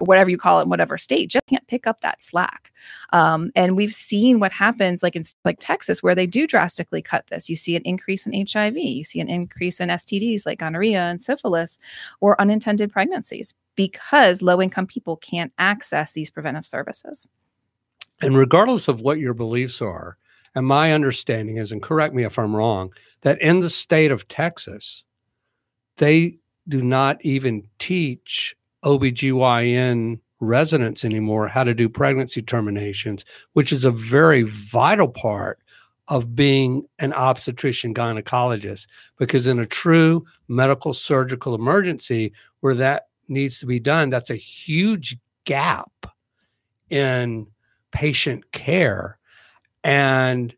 whatever you call it, in whatever state, just can't pick up that slack. Um, and we've seen what happens, like in like Texas, where they do drastically cut this. You see an increase in HIV, you see an increase in STDs like gonorrhea and syphilis, or unintended pregnancies because low income people can't access these preventive services. And regardless of what your beliefs are, and my understanding is, and correct me if I'm wrong, that in the state of Texas, they do not even teach OBGYN residents anymore how to do pregnancy terminations, which is a very vital part of being an obstetrician gynecologist. Because in a true medical surgical emergency where that needs to be done, that's a huge gap in patient care. And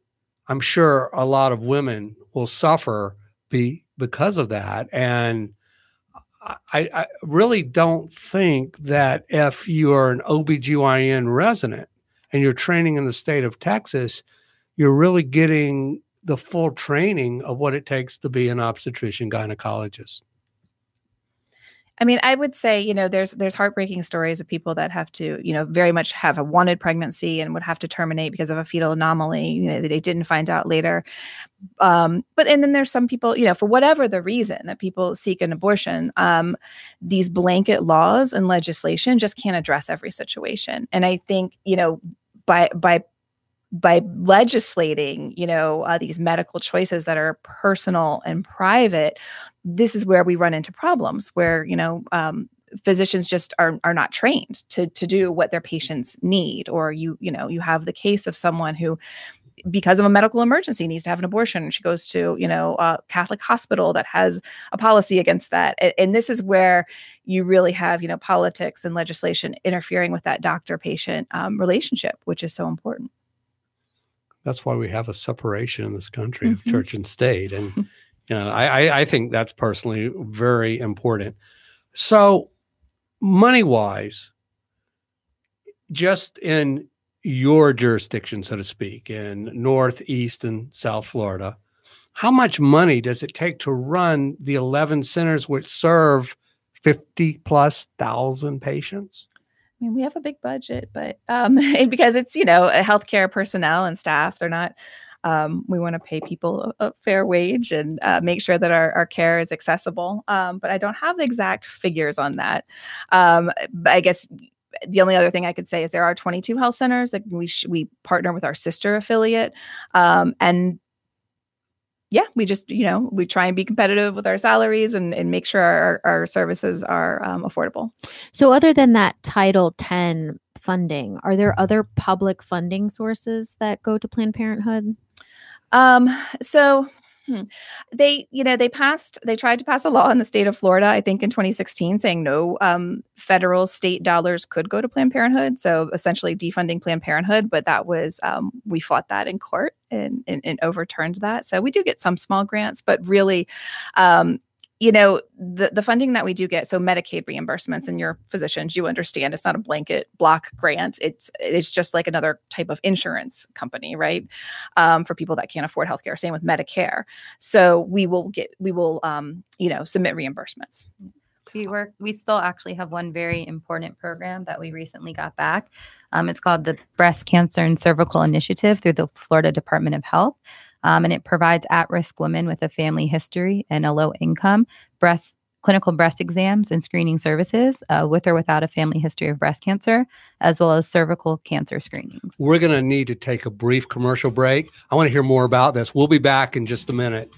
I'm sure a lot of women will suffer be, because of that. And I, I really don't think that if you are an OBGYN resident and you're training in the state of Texas, you're really getting the full training of what it takes to be an obstetrician gynecologist. I mean, I would say, you know, there's there's heartbreaking stories of people that have to, you know, very much have a wanted pregnancy and would have to terminate because of a fetal anomaly, you know, that they didn't find out later. Um, but and then there's some people, you know, for whatever the reason that people seek an abortion, um, these blanket laws and legislation just can't address every situation. And I think, you know, by by by legislating, you know, uh, these medical choices that are personal and private, this is where we run into problems where, you know, um, physicians just are are not trained to to do what their patients need or you you know you have the case of someone who because of a medical emergency needs to have an abortion. She goes to you know a catholic hospital that has a policy against that. And, and this is where you really have you know politics and legislation interfering with that doctor patient um, relationship which is so important that's why we have a separation in this country mm-hmm. of church and state. And you know, I, I think that's personally very important. So, money wise, just in your jurisdiction, so to speak, in North, East, and South Florida, how much money does it take to run the 11 centers which serve 50 plus thousand patients? I mean, we have a big budget, but um, because it's you know healthcare personnel and staff, they're not. Um, we want to pay people a, a fair wage and uh, make sure that our, our care is accessible. Um, but I don't have the exact figures on that. Um, I guess the only other thing I could say is there are 22 health centers that we we partner with our sister affiliate, um, and yeah, we just, you know, we try and be competitive with our salaries and, and make sure our, our services are um, affordable. So, other than that Title 10 funding, are there other public funding sources that go to Planned Parenthood? Um, so, Hmm. They, you know, they passed, they tried to pass a law in the state of Florida, I think in 2016, saying no um, federal state dollars could go to Planned Parenthood. So essentially defunding Planned Parenthood. But that was, um, we fought that in court and, and, and, overturned that. So we do get some small grants, but really, um, you know the the funding that we do get so medicaid reimbursements and your physicians you understand it's not a blanket block grant. It's it's just like another type of insurance company right? Um, for people that can't afford healthcare. Same with medicare. So we will get we will um, you know submit reimbursements. We work we still actually have one very important program that we recently got back um, it's called the breast cancer and cervical initiative through the florida department of health um, and it provides at-risk women with a family history and a low income breast clinical breast exams and screening services uh, with or without a family history of breast cancer, as well as cervical cancer screenings. We're going to need to take a brief commercial break. I want to hear more about this. We'll be back in just a minute.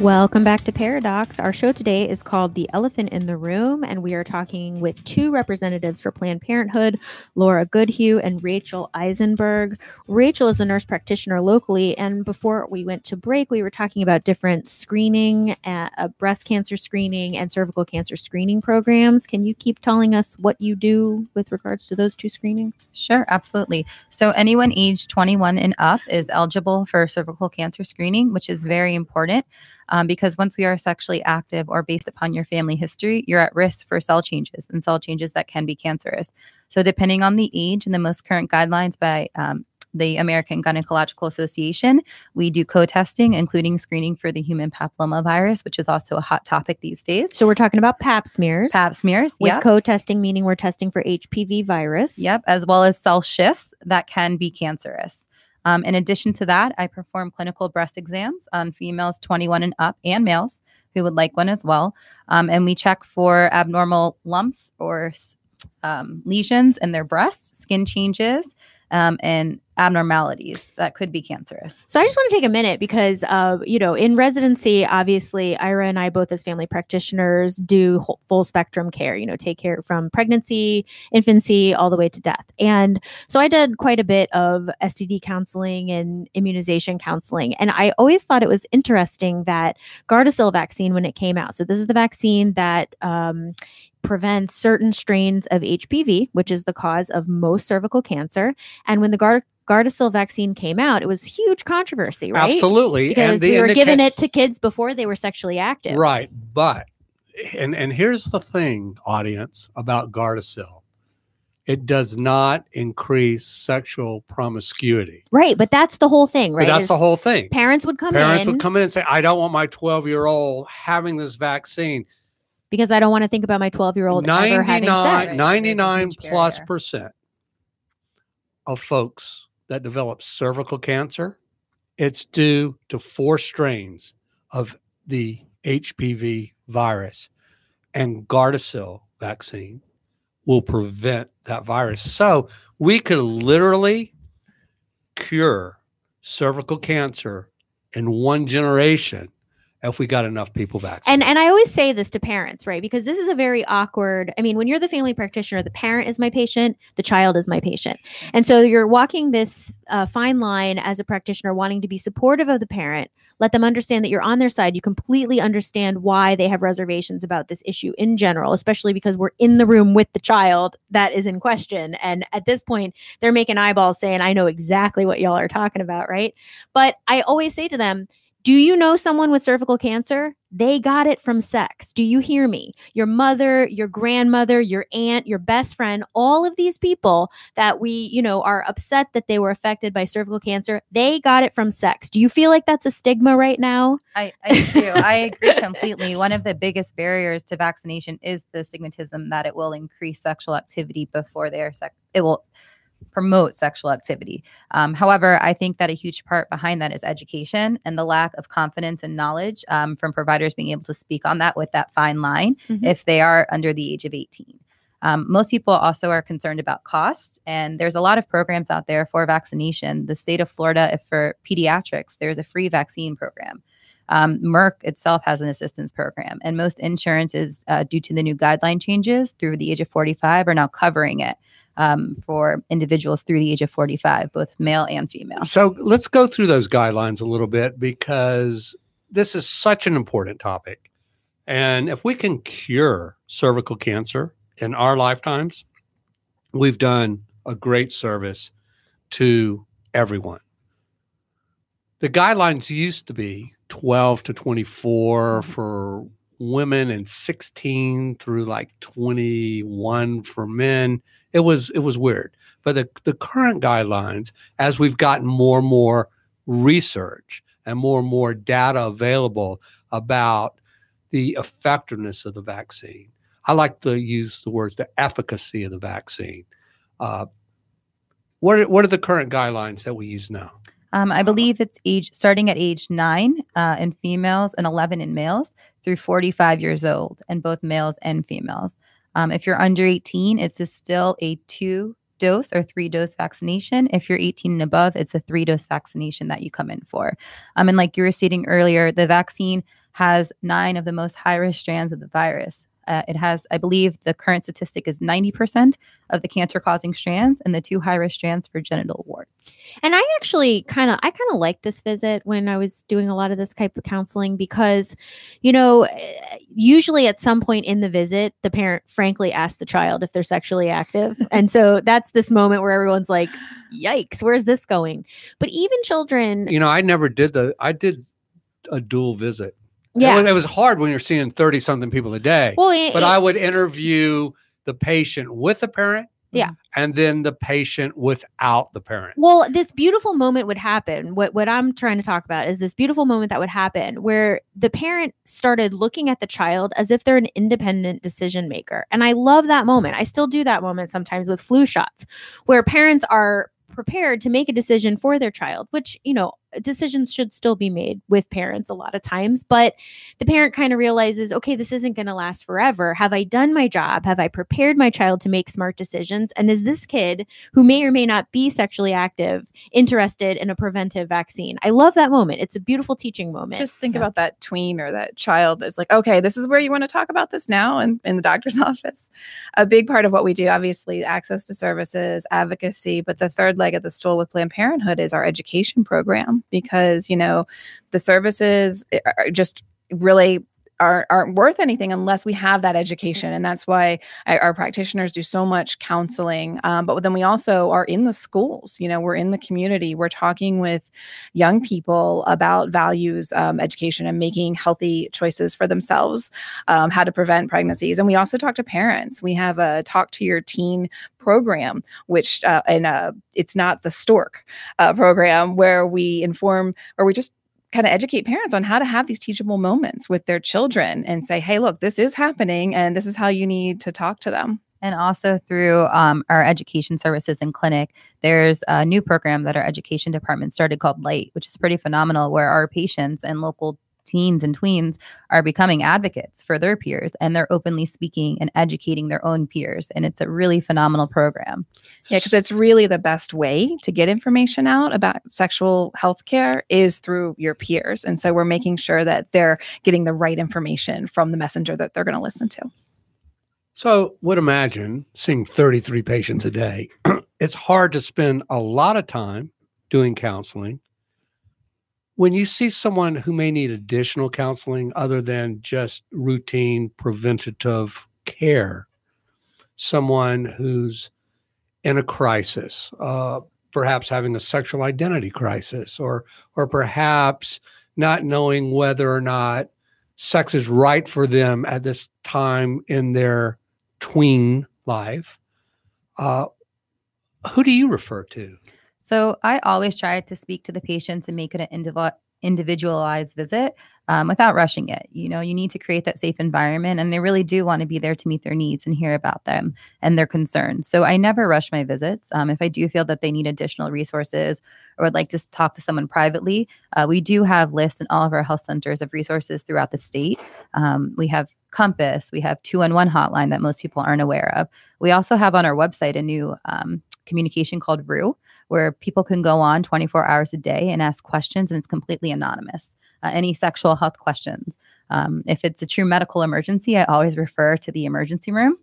Welcome back to Paradox. Our show today is called The Elephant in the Room, and we are talking with two representatives for Planned Parenthood, Laura Goodhue and Rachel Eisenberg. Rachel is a nurse practitioner locally, and before we went to break, we were talking about different screening, uh, uh, breast cancer screening, and cervical cancer screening programs. Can you keep telling us what you do with regards to those two screenings? Sure, absolutely. So, anyone age 21 and up is eligible for cervical cancer screening, which is very important um, because once we are sexually active or based upon your family history, you're at risk for cell changes and cell changes that can be cancerous. So, depending on the age and the most current guidelines by um, the American Gynecological Association, we do co testing, including screening for the human papillomavirus, which is also a hot topic these days. So, we're talking about pap smears. Pap smears, With yep. co testing, meaning we're testing for HPV virus. Yep, as well as cell shifts that can be cancerous. Um, in addition to that, I perform clinical breast exams on females 21 and up and males who would like one as well. Um, and we check for abnormal lumps or um, lesions in their breasts, skin changes, um, and abnormalities that could be cancerous. So I just want to take a minute because, uh, you know, in residency, obviously, Ira and I, both as family practitioners, do full spectrum care, you know, take care from pregnancy, infancy, all the way to death. And so I did quite a bit of STD counseling and immunization counseling. And I always thought it was interesting that Gardasil vaccine, when it came out, so this is the vaccine that um, prevents certain strains of HPV, which is the cause of most cervical cancer. And when the Gard- Gardasil vaccine came out, it was huge controversy, right? Absolutely. Because the we were giving it to kids before they were sexually active. Right. But and and here's the thing, audience, about Gardasil. It does not increase sexual promiscuity. Right. But that's the whole thing, right? But that's the whole thing. Parents would come Parents in would come in and say, I don't want my 12 year old having this vaccine. Because I don't want to think about my 12 year old ever having 99, sex. 99 There's a huge plus barrier. percent of folks that develop cervical cancer, it's due to four strains of the HPV virus. And Gardasil vaccine will prevent that virus. So we could literally cure cervical cancer in one generation if we got enough people vaccinated. And and I always say this to parents, right? Because this is a very awkward. I mean, when you're the family practitioner, the parent is my patient, the child is my patient, and so you're walking this uh, fine line as a practitioner, wanting to be supportive of the parent, let them understand that you're on their side. You completely understand why they have reservations about this issue in general, especially because we're in the room with the child that is in question, and at this point, they're making eyeballs saying, "I know exactly what y'all are talking about," right? But I always say to them. Do you know someone with cervical cancer? They got it from sex. Do you hear me? Your mother, your grandmother, your aunt, your best friend, all of these people that we, you know, are upset that they were affected by cervical cancer, they got it from sex. Do you feel like that's a stigma right now? I, I do. I agree completely. One of the biggest barriers to vaccination is the stigmatism that it will increase sexual activity before they are sex. It will promote sexual activity. Um, however, I think that a huge part behind that is education and the lack of confidence and knowledge um, from providers being able to speak on that with that fine line Mhm. if they are under the age of 18. Um, most people also are concerned about cost, and there's a lot of programs out there for vaccination. The state of Florida, if for pediatrics, there's a free vaccine program. Um, Merck itself has an assistance program, and most insurances, uh, due to the new guideline changes through the age of 45, are now covering it um, for individuals through the age of 45, both male and female. So let's go through those guidelines a little bit because this is such an important topic. And if we can cure cervical cancer in our lifetimes, we've done a great service to everyone. The guidelines used to be 12 to 24 for women and 16 through like 21 for men. It was it was weird. But the, the current guidelines, as we've gotten more and more research and more and more data available about the effectiveness of the vaccine, I like to use the words the efficacy of the vaccine. Uh, what are, what are the current guidelines that we use now? Um, I believe it's age starting at age nine uh, in females and 11 in males through 45 years old, and both males and females. Um, if you're under 18, it's still a two dose or three dose vaccination. If you're 18 and above, it's a three dose vaccination that you come in for. Um, and like you were stating earlier, the vaccine has nine of the most high risk strands of the virus. Uh, it has, I believe, the current statistic is 90% of the cancer causing strands and the two high risk strands for genital warts. And I actually kind of I kind of liked this visit when I was doing a lot of this type of counseling because you know eh, usually at some point in the visit the parent frankly asks the child if they're sexually active and so that's this moment where everyone's like yikes where's this going but even children You know, I never did the. I did a dual visit. It yeah was, it was hard when you're seeing thirty something people a day. well it- but it- I would interview the patient with the parent. Yeah. And then the patient without the parent. Well, this beautiful moment would happen. What what I'm trying to talk about is this beautiful moment that would happen where the parent started looking at the child as if they're an independent decision maker. And I love that moment. I still do that moment sometimes with flu shots where parents are prepared to make a decision for their child, which, you know, decisions should still be made with parents a lot of times, but the parent kind of realizes, okay, this isn't going to last forever. Have I done my job? Have I prepared my child to make smart decisions? And is this kid who may or may not be sexually active interested in a preventive vaccine? I love that moment. It's a beautiful teaching moment. Just think Yeah. about that tween or that child that's like, okay, this is where you want to talk about this now and in the doctor's office. A big part of what we do, obviously, access to services, advocacy, but the third leg of the stool with Planned Parenthood is our education program because, you know, the services eh, are just really aren't, aren't worth anything unless we have that education. And that's why I, our practitioners do so much counseling. Um, but then we also are in the schools, you know, we're in the community, we're talking with young people about values, um, education, and making healthy choices for themselves, um, how to prevent pregnancies. And we also talk to parents. We have a talk to your teen program, which, uh, and uh, it's not the stork uh, program where we inform or we just kind of educate parents on how to have these teachable moments with their children and say, hey, look, this is happening and this is how you need to talk to them. And also through um, our education services and clinic, there's a new program that our education department started called Light, which is pretty phenomenal, where our patients and local teens and tweens are becoming advocates for their peers and they're openly speaking and educating their own peers. And it's a really phenomenal program. Yeah, because it's really the best way to get information out about sexual health care is through your peers. And so we're making sure that they're getting the right information from the messenger that they're going to listen to. So, would imagine seeing 33 patients a day. it's hard to spend a lot of time doing counseling. When you see someone who may need additional counseling other than just routine preventative care, someone who's in a crisis, uh, perhaps having a sexual identity crisis, or or perhaps not knowing whether or not sex is right for them at this time in their tween life. Uh, who do you refer to? So I always try to speak to the patients and make it an individualized visit um, without rushing it. You know, you need to create that safe environment, and they really do want to be there to meet their needs and hear about them and their concerns. So I never rush my visits. Um, if I do feel that they need additional resources or would like to talk to someone privately, uh, we do have lists in all of our health centers of resources throughout the state. Um, we have Compass, we have 211 hotline that most people aren't aware of. We also have on our website a new um, communication called Roo, where people can go on 24 hours a day and ask questions, and it's completely anonymous. Uh, any sexual health questions. Um, if it's a true medical emergency, I always refer to the emergency room.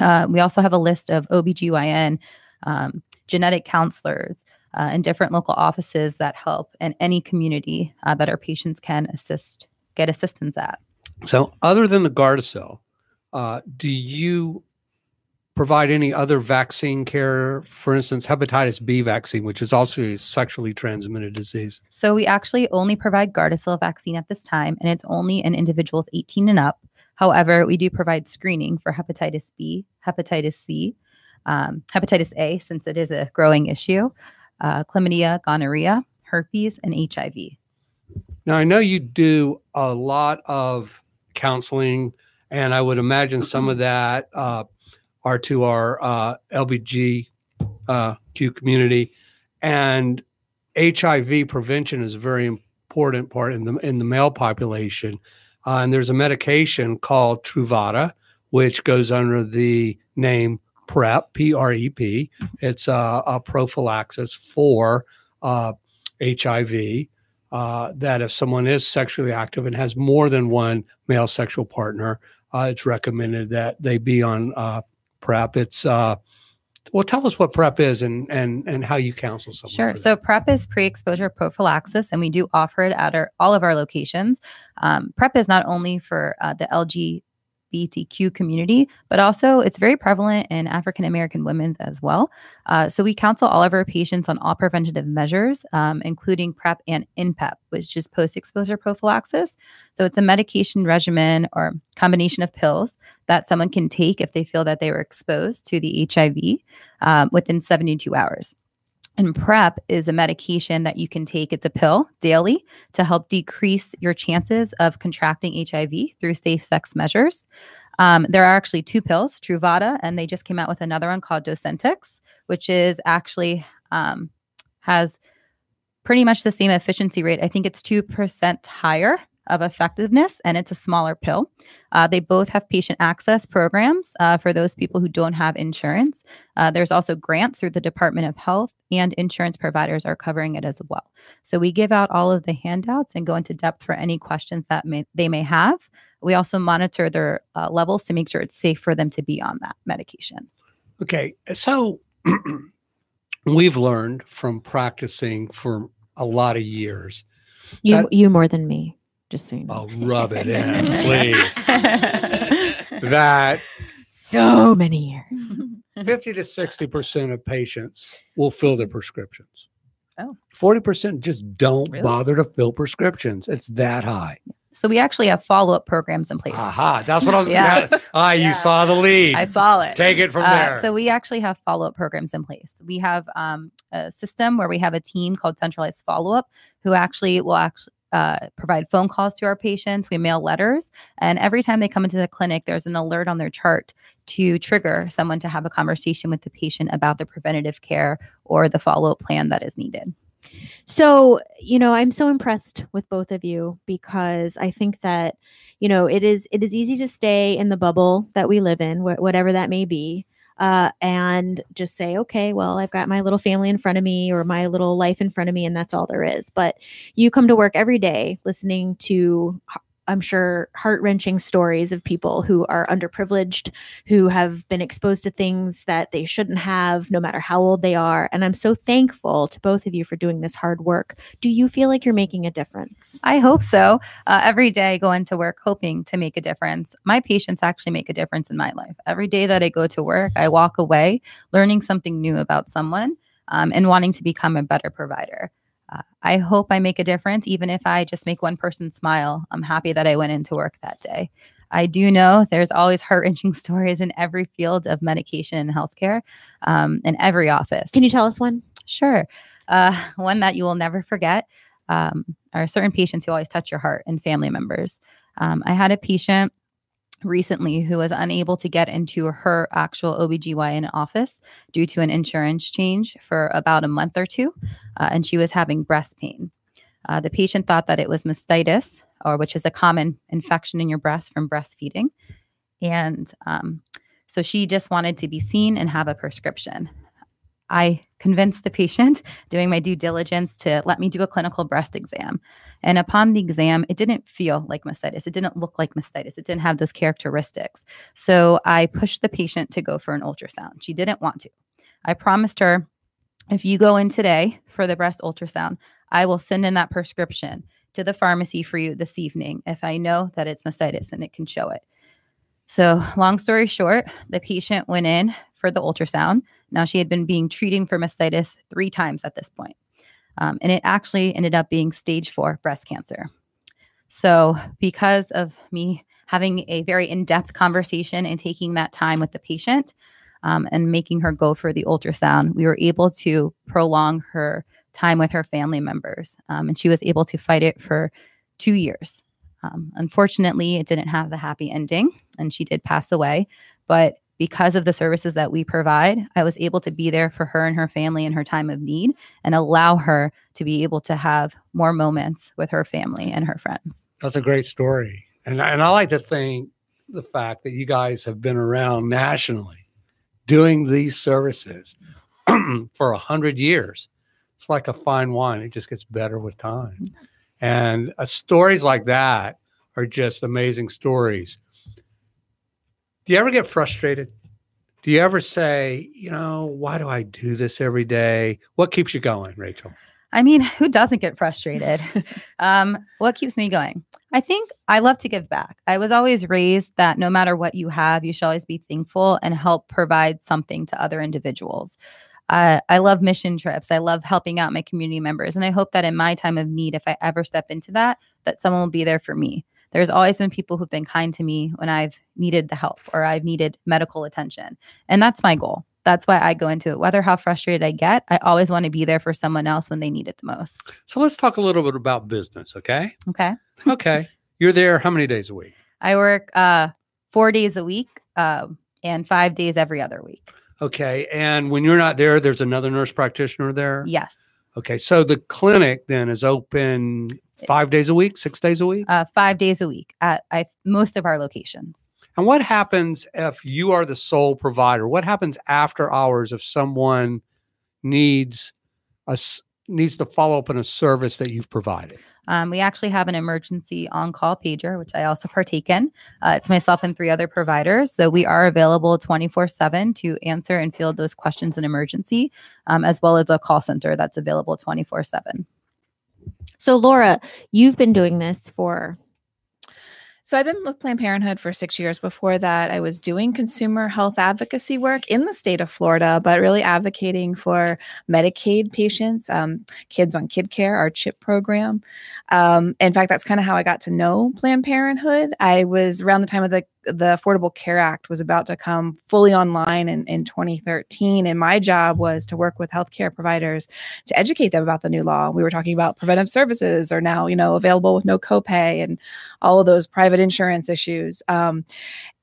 Uh, we also have a list of OBGYN, um, genetic counselors, uh, and different local offices that help and any community uh, that our patients can assist, get assistance at. So, other than the Gardasil, uh, do you provide any other vaccine care? For instance, hepatitis B vaccine, which is also a sexually transmitted disease. So we actually only provide Gardasil vaccine at this time, and it's only in individuals 18 and up. However, we do provide screening for hepatitis B, hepatitis C, um, hepatitis A, since it is a growing issue, uh, chlamydia, gonorrhea, herpes, and HIV. Now, I know you do a lot of counseling, and I would imagine some of that uh, are to our uh, LBGQ uh, Q community, and HIV prevention is a very important part in the in the male population. Uh, and there's a medication called Truvada, which goes under the name PrEP, P R E P. It's a, a prophylaxis for uh, HIV uh, that if someone is sexually active and has more than one male sexual partner, uh, it's recommended that they be on uh, PrEP. It's uh, well, tell us what PrEP is and and and how you counsel someone. Sure. So. PrEP is pre-exposure prophylaxis, and we do offer it at our, all of our locations. Um, PrEP is not only for uh, the LGBTQ community, but also it's very prevalent in African American women's as well. Uh, so we counsel all of our patients on all preventative measures, um, including PrEP and nPEP, which is post-exposure prophylaxis. So it's a medication regimen or combination of pills that someone can take if they feel that they were exposed to the HIV um, within 72 hours. And PrEP is a medication that you can take. It's a pill daily to help decrease your chances of contracting HIV through safe sex measures. Um, there are actually two pills, Truvada, and they just came out with another one called Docentix, which is actually um, has pretty much the same efficiency rate. I think it's 2% higher of effectiveness, and it's a smaller pill. Uh, they both have patient access programs uh, for those people who don't have insurance. Uh, there's also grants through the Department of Health, and insurance providers are covering it as well. So we give out all of the handouts and go into depth for any questions that may, they may have. We also monitor their uh, levels to make sure it's safe for them to be on that medication. Okay, so we've learned from practicing for a lot of years. You That- you more than me, just so you know. I'll rub it in, please. That So many years. 50 to 60% of patients will fill their prescriptions. Oh. 40% just don't Really? bother to fill prescriptions. It's that high. So we actually have follow up programs in place. Aha, that's what I was Yeah. going to Ah, Yeah. you saw the lead. I saw it. Take it from Uh, there. so we actually have follow up programs in place. We have um, a system where we have a team called centralized follow up who actually will actually uh, provide phone calls to our patients. We mail letters, and every time they come into the clinic, there's an alert on their chart to trigger someone to have a conversation with the patient about the preventative care or the follow up plan that is needed. So, you know, I'm so impressed with both of you because I think that, you know, it is it is easy to stay in the bubble that we live in, wh- whatever that may be, uh, and just say, okay, well, I've got my little family in front of me or my little life in front of me, and that's all there is. But you come to work every day listening to. I'm sure heart wrenching stories of people who are underprivileged, who have been exposed to things that they shouldn't have, no matter how old they are. And I'm so thankful to both of you for doing this hard work. Do you feel like you're making a difference? I hope so. Uh, every day I go into work hoping to make a difference. My patients actually make a difference in my life. Every day that I go to work, I walk away learning something new about someone um, and wanting to become a better provider. Uh, I hope I make a difference, even if I just make one person smile. I'm happy that I went into work that day. I do know there's always heart wrenching stories in every field of medication and healthcare, um, in every office. Can you tell us one? Sure. Uh, one that you will never forget um, are certain patients who always touch your heart and family members. Um, I had a patient recently who was unable to get into her actual OBGYN office due to an insurance change for about a month or two, uh, and she was having breast pain. Uh, the patient thought that it was mastitis, or which is a common infection in your breast from breastfeeding. And um, so she just wanted to be seen and have a prescription. I convinced the patient, doing my due diligence, to let me do a clinical breast exam. And upon the exam, it didn't feel like mastitis. It didn't look like mastitis. It didn't have those characteristics. So I pushed the patient to go for an ultrasound. She didn't want to. I promised her, if you go in today for the breast ultrasound, I will send in that prescription to the pharmacy for you this evening if I know that it's mastitis and it can show it. So, long story short, the patient went in for the ultrasound. Now, she had been being treated for mastitis three times at this point. Um, and it actually ended up being stage four breast cancer. So, because of me having a very in depth conversation and taking that time with the patient um, and making her go for the ultrasound, we were able to prolong her time with her family members. Um, and she was able to fight it for two years. Um, unfortunately, it didn't have the happy ending and she did pass away. But because of the services that we provide, I was able to be there for her and her family in her time of need and allow her to be able to have more moments with her family and her friends. That's a great story. And, and I like to think the fact that you guys have been around nationally doing these services for a hundred years. It's like a fine wine. It just gets better with time. And uh, stories like that are just amazing stories. Do you ever get frustrated? Do you ever say, you know, why do I do this every day? What keeps you going, Rachel? I mean, who doesn't get frustrated? um, what keeps me going? I think I love to give back. I was always raised that no matter what you have, you should always be thankful and help provide something to other individuals. Uh, I love mission trips. I love helping out my community members. And I hope that in my time of need, if I ever step into that, that someone will be there for me. There's always been people who've been kind to me when I've needed the help or I've needed medical attention. And that's my goal. That's why I go into it. Whether how frustrated I get, I always want to be there for someone else when they need it the most. So let's talk a little bit about business, okay? Okay. Okay. You're there how many days a week? I work uh, four days a week uh, and five days every other week. Okay. And when you're not there, there's another nurse practitioner there? Yes. Okay. So the clinic then is open five days a week, six days a week? Uh, five days a week at I, most of our locations. And what happens if you are the sole provider? What happens after hours if someone needs a needs to follow up on a service that you've provided? Um, we actually have an emergency on call pager, which I also partake in. Uh, it's myself and three other providers. So we are available 24 7 to answer and field those questions in emergency, um, as well as a call center that's available 24 7. So, Laura, you've been doing this for So I've been with Planned Parenthood for six years. Before that, I was doing consumer health advocacy work in the state of Florida, but really advocating for Medicaid patients, um, kids on Kid Care, our CHIP program. Um, in fact, that's kind of how I got to know Planned Parenthood. I was around the time of the the Affordable Care Act was about to come fully online in, in 2013. And my job was to work with healthcare providers to educate them about the new law. We were talking about preventive services are now, you know, available with no copay and all of those private insurance issues. Um,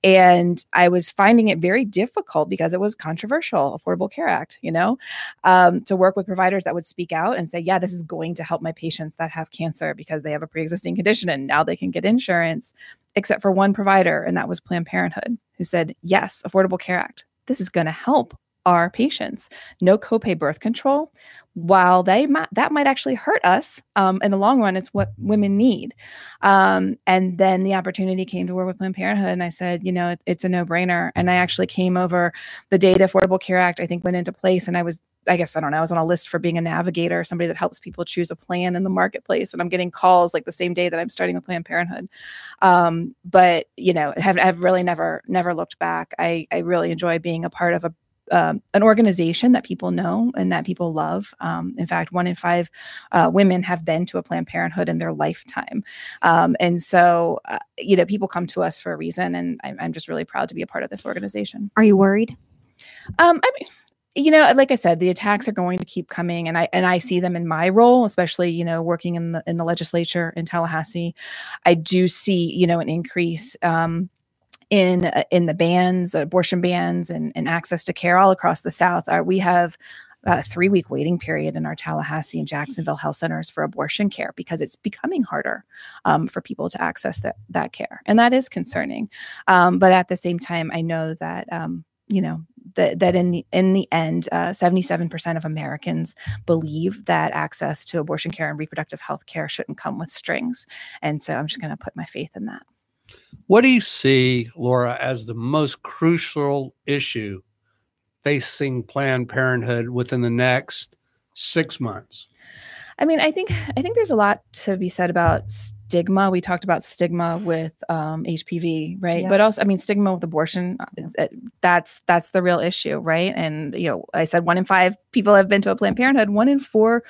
and I was finding it very difficult because it was controversial, Affordable Care Act, you know, um, to work with providers that would speak out and say, yeah, this is going to help my patients that have cancer because they have a pre existing condition and now they can get insurance, except for one provider, and that was Planned Parenthood, who said, yes, Affordable Care Act, this is going to help our patients. No copay birth control. While they might, that might actually hurt us um, in the long run, it's what women need. Um, and then the opportunity came to work with Planned Parenthood, and I said, you know, it, it's a no brainer. And I actually came over the day the Affordable Care Act, I think, went into place, and I was I guess I don't know. I was on a list for being a navigator, somebody that helps people choose a plan in the marketplace, and I'm getting calls like the same day that I'm starting with Planned Parenthood. Um, but you know, have have really never never looked back. I I really enjoy being a part of a um, an organization that people know and that people love. Um, in fact, one in five uh, women have been to a Planned Parenthood in their lifetime. Um, and so, uh, you know, people come to us for a reason. And I'm, I'm just really proud to be a part of this organization. Are you worried? Um, I mean, you know, like I said, the attacks are going to keep coming, and I and I see them in my role, especially you know working in the in the legislature in Tallahassee. I do see you know an increase um, in uh, in the bans, abortion bans, and, and access to care all across the South. Uh, we have a three week waiting period in our Tallahassee and Jacksonville health centers for abortion care because it's becoming harder um, for people to access that that care, and that is concerning. Um, but at the same time, I know that um, you know that that in the in the end, seventy seven percent of Americans believe that access to abortion care and reproductive health care shouldn't come with strings, and so I'm just going to put my faith in that. What do you see, Laura, as the most crucial issue facing Planned Parenthood within the next six months? I mean, I think I think there's a lot to be said about stigma. We talked about stigma with um, HPV, right? Yeah. But also, I mean, stigma with abortion. uh, That's that's the real issue, right? And you know, I said one in five people have been to a Planned Parenthood. One in four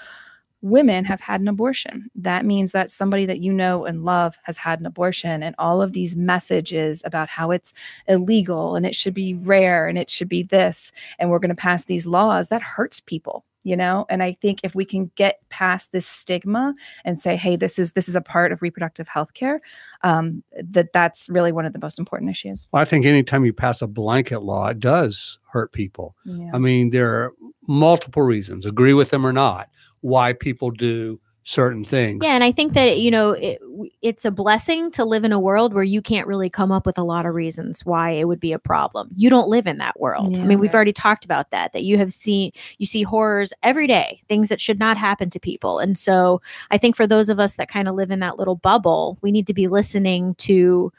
women have had an abortion. That means that somebody that you know and love has had an abortion. And all of these messages about how it's illegal and it should be rare and it should be this, and we're going to pass these laws, that hurts people. You know, and I think if we can get past this stigma and say, "Hey, this is this is a part of reproductive health care," um, that that's really one of the most important issues. Well, I think anytime you pass a blanket law, it does hurt people. Yeah. I mean, there are multiple reasons, agree with them or not, why people do certain things. Yeah, and I think that you know it, it's a blessing to live in a world where you can't really come up with a lot of reasons why it would be a problem. You don't live in that world. I mean, we've already talked about that. That you have seen, you see horrors every day, things that should not happen to people. And so, I think for those of us that kind of live in that little bubble, we need to be listening to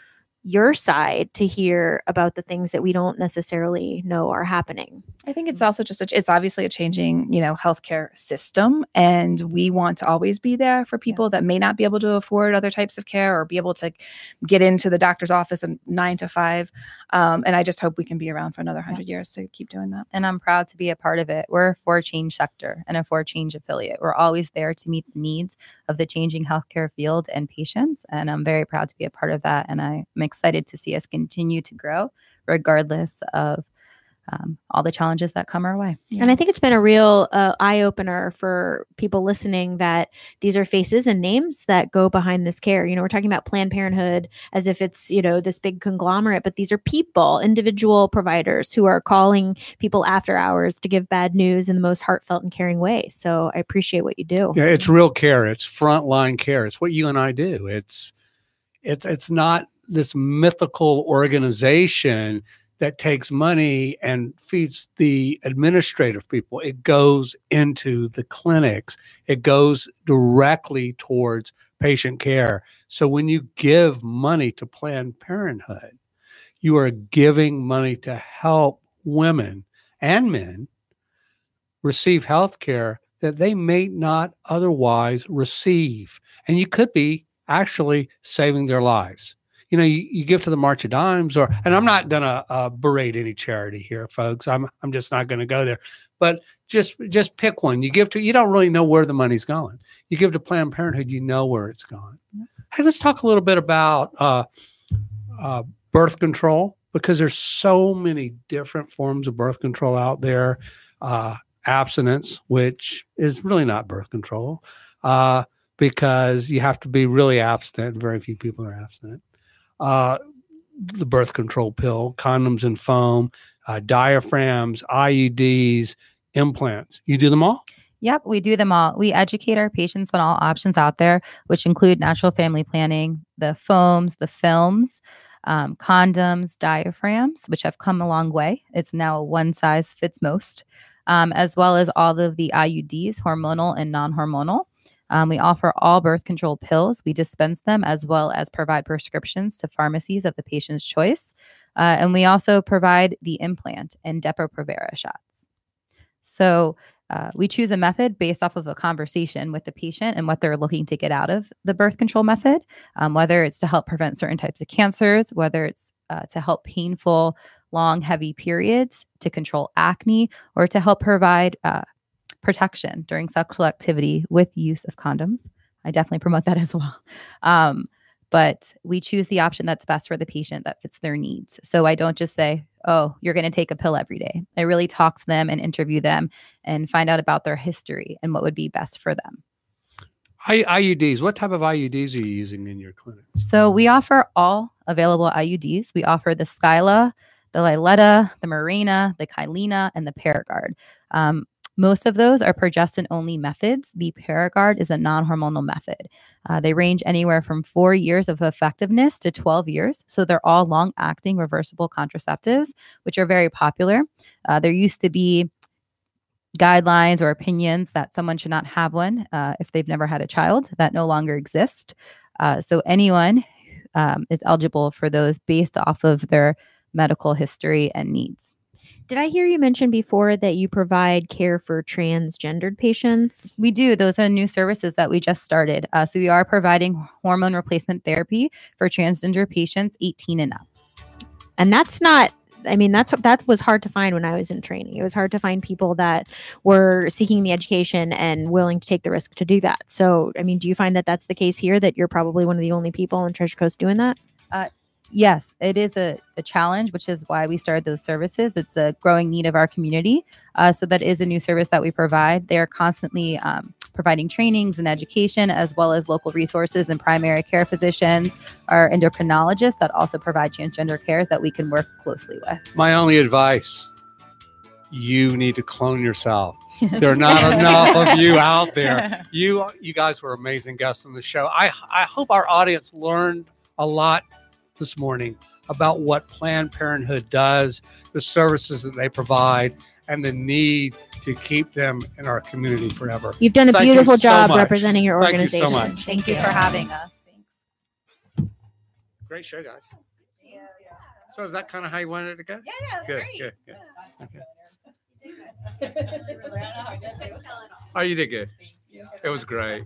your side to hear about the things that we don't necessarily know are happening. I think it's also just a, it's obviously a changing, you know, healthcare system, and we want to always be there for people that may not be able to afford other types of care or be able to get into the doctor's office at nine to five. Um, and I just hope we can be around for another hundred years to keep doing that. and I'm proud to be a part of it. We're a for change sector and a for change affiliate. We're always there to meet the needs of the changing healthcare field and patients. And I'm very proud to be a part of that. And I'm excited to see us continue to grow regardless of um, all the challenges that come our way. And I think it's been a real uh, eye opener for people listening that these are faces and names that go behind this care. You know, we're talking about Planned Parenthood as if it's, you know, this big conglomerate, but these are people, individual providers who are calling people after hours to give bad news in the most heartfelt and caring way. So I appreciate what you do. Yeah, it's real care. It's frontline care. It's what you and I do. It's it's it's not this mythical organization that takes money and feeds the administrative people. It goes into the clinics. It goes directly towards patient care. So when you give money to Planned Parenthood, you are giving money to help women and men receive health care that they may not otherwise receive. And you could be actually saving their lives. You know, you, you give to the March of Dimes, or and I'm not gonna uh, berate any charity here, folks. I'm I'm just not gonna go there. But just just pick one. You give to you don't really know where the money's going. You give to Planned Parenthood, you know where it's going. Hey, let's talk a little bit about uh, uh, birth control because there's so many different forms of birth control out there. Uh, abstinence, which is really not birth control, uh, because you have to be really abstinent. Very few people are abstinent. Uh, the birth control pill, condoms and foam, uh, diaphragms, IUDs, implants. You do them all? Yep, we do them all. We educate our patients on all options out there, which include natural family planning, the foams, the films, um, condoms, diaphragms, which have come a long way. It's now one size fits most, um, as well as all of the IUDs, hormonal and non hormonal. Um, we offer all birth control pills. We dispense them as well as provide prescriptions to pharmacies of the patient's choice. Uh, and we also provide the implant and Depo-Provera shots. So uh, we choose a method based off of a conversation with the patient and what they're looking to get out of the birth control method, um, whether it's to help prevent certain types of cancers, whether it's uh, to help painful, long, heavy periods, to control acne, or to help provide uh, protection during sexual activity with use of condoms. I definitely promote that as well. Um, but we choose the option that's best for the patient that fits their needs. So I don't just say, oh, you're going to take a pill every day. I really talk to them and interview them and find out about their history and what would be best for them. I, IUDs. What type of IUDs are you using in your clinic? So we offer all available IUDs. We offer the Skyla, the Liletta, the Mirena, the Kyleena, and the Paragard. Um, most of those are progestin only methods. The Paragard is a non hormonal method. Uh, they range anywhere from four years of effectiveness to 12 years. So they're all long acting reversible contraceptives, which are very popular. Uh, there used to be guidelines or opinions that someone should not have one uh, if they've never had a child. That no longer exist. Uh, so anyone um, is eligible for those based off of their medical history and needs. Did I hear you mention before that you provide care for transgendered patients? We do. Those are new services that we just started. Uh, so we are providing hormone replacement therapy for transgender patients 18 and up. And that's not I mean that's that was hard to find when I was in training. It was hard to find people that were seeking the education and willing to take the risk to do that. So, I mean, do you find that that's the case here that you're probably one of the only people in Treasure Coast doing that? Yes, it is a, a challenge, which is why we started those services. It's a growing need of our community. Uh, so that is a new service that we provide. They are constantly um, providing trainings and education, as well as local resources and primary care physicians, our endocrinologists that also provide transgender cares that we can work closely with. My only advice you need to clone yourself. There are not enough of you out there. You you guys were amazing guests on the show. I I hope our audience learned a lot this morning about what Planned Parenthood does, the services that they provide, and the need to keep them in our community forever. You've done a Thank beautiful so job much. representing your organization. Thank you so much. Thank you for having us. Thanks. Great show, guys. So is that kind of how you wanted it to go? Yeah, yeah, Good, good, good. Okay. Oh, you did good. It was great.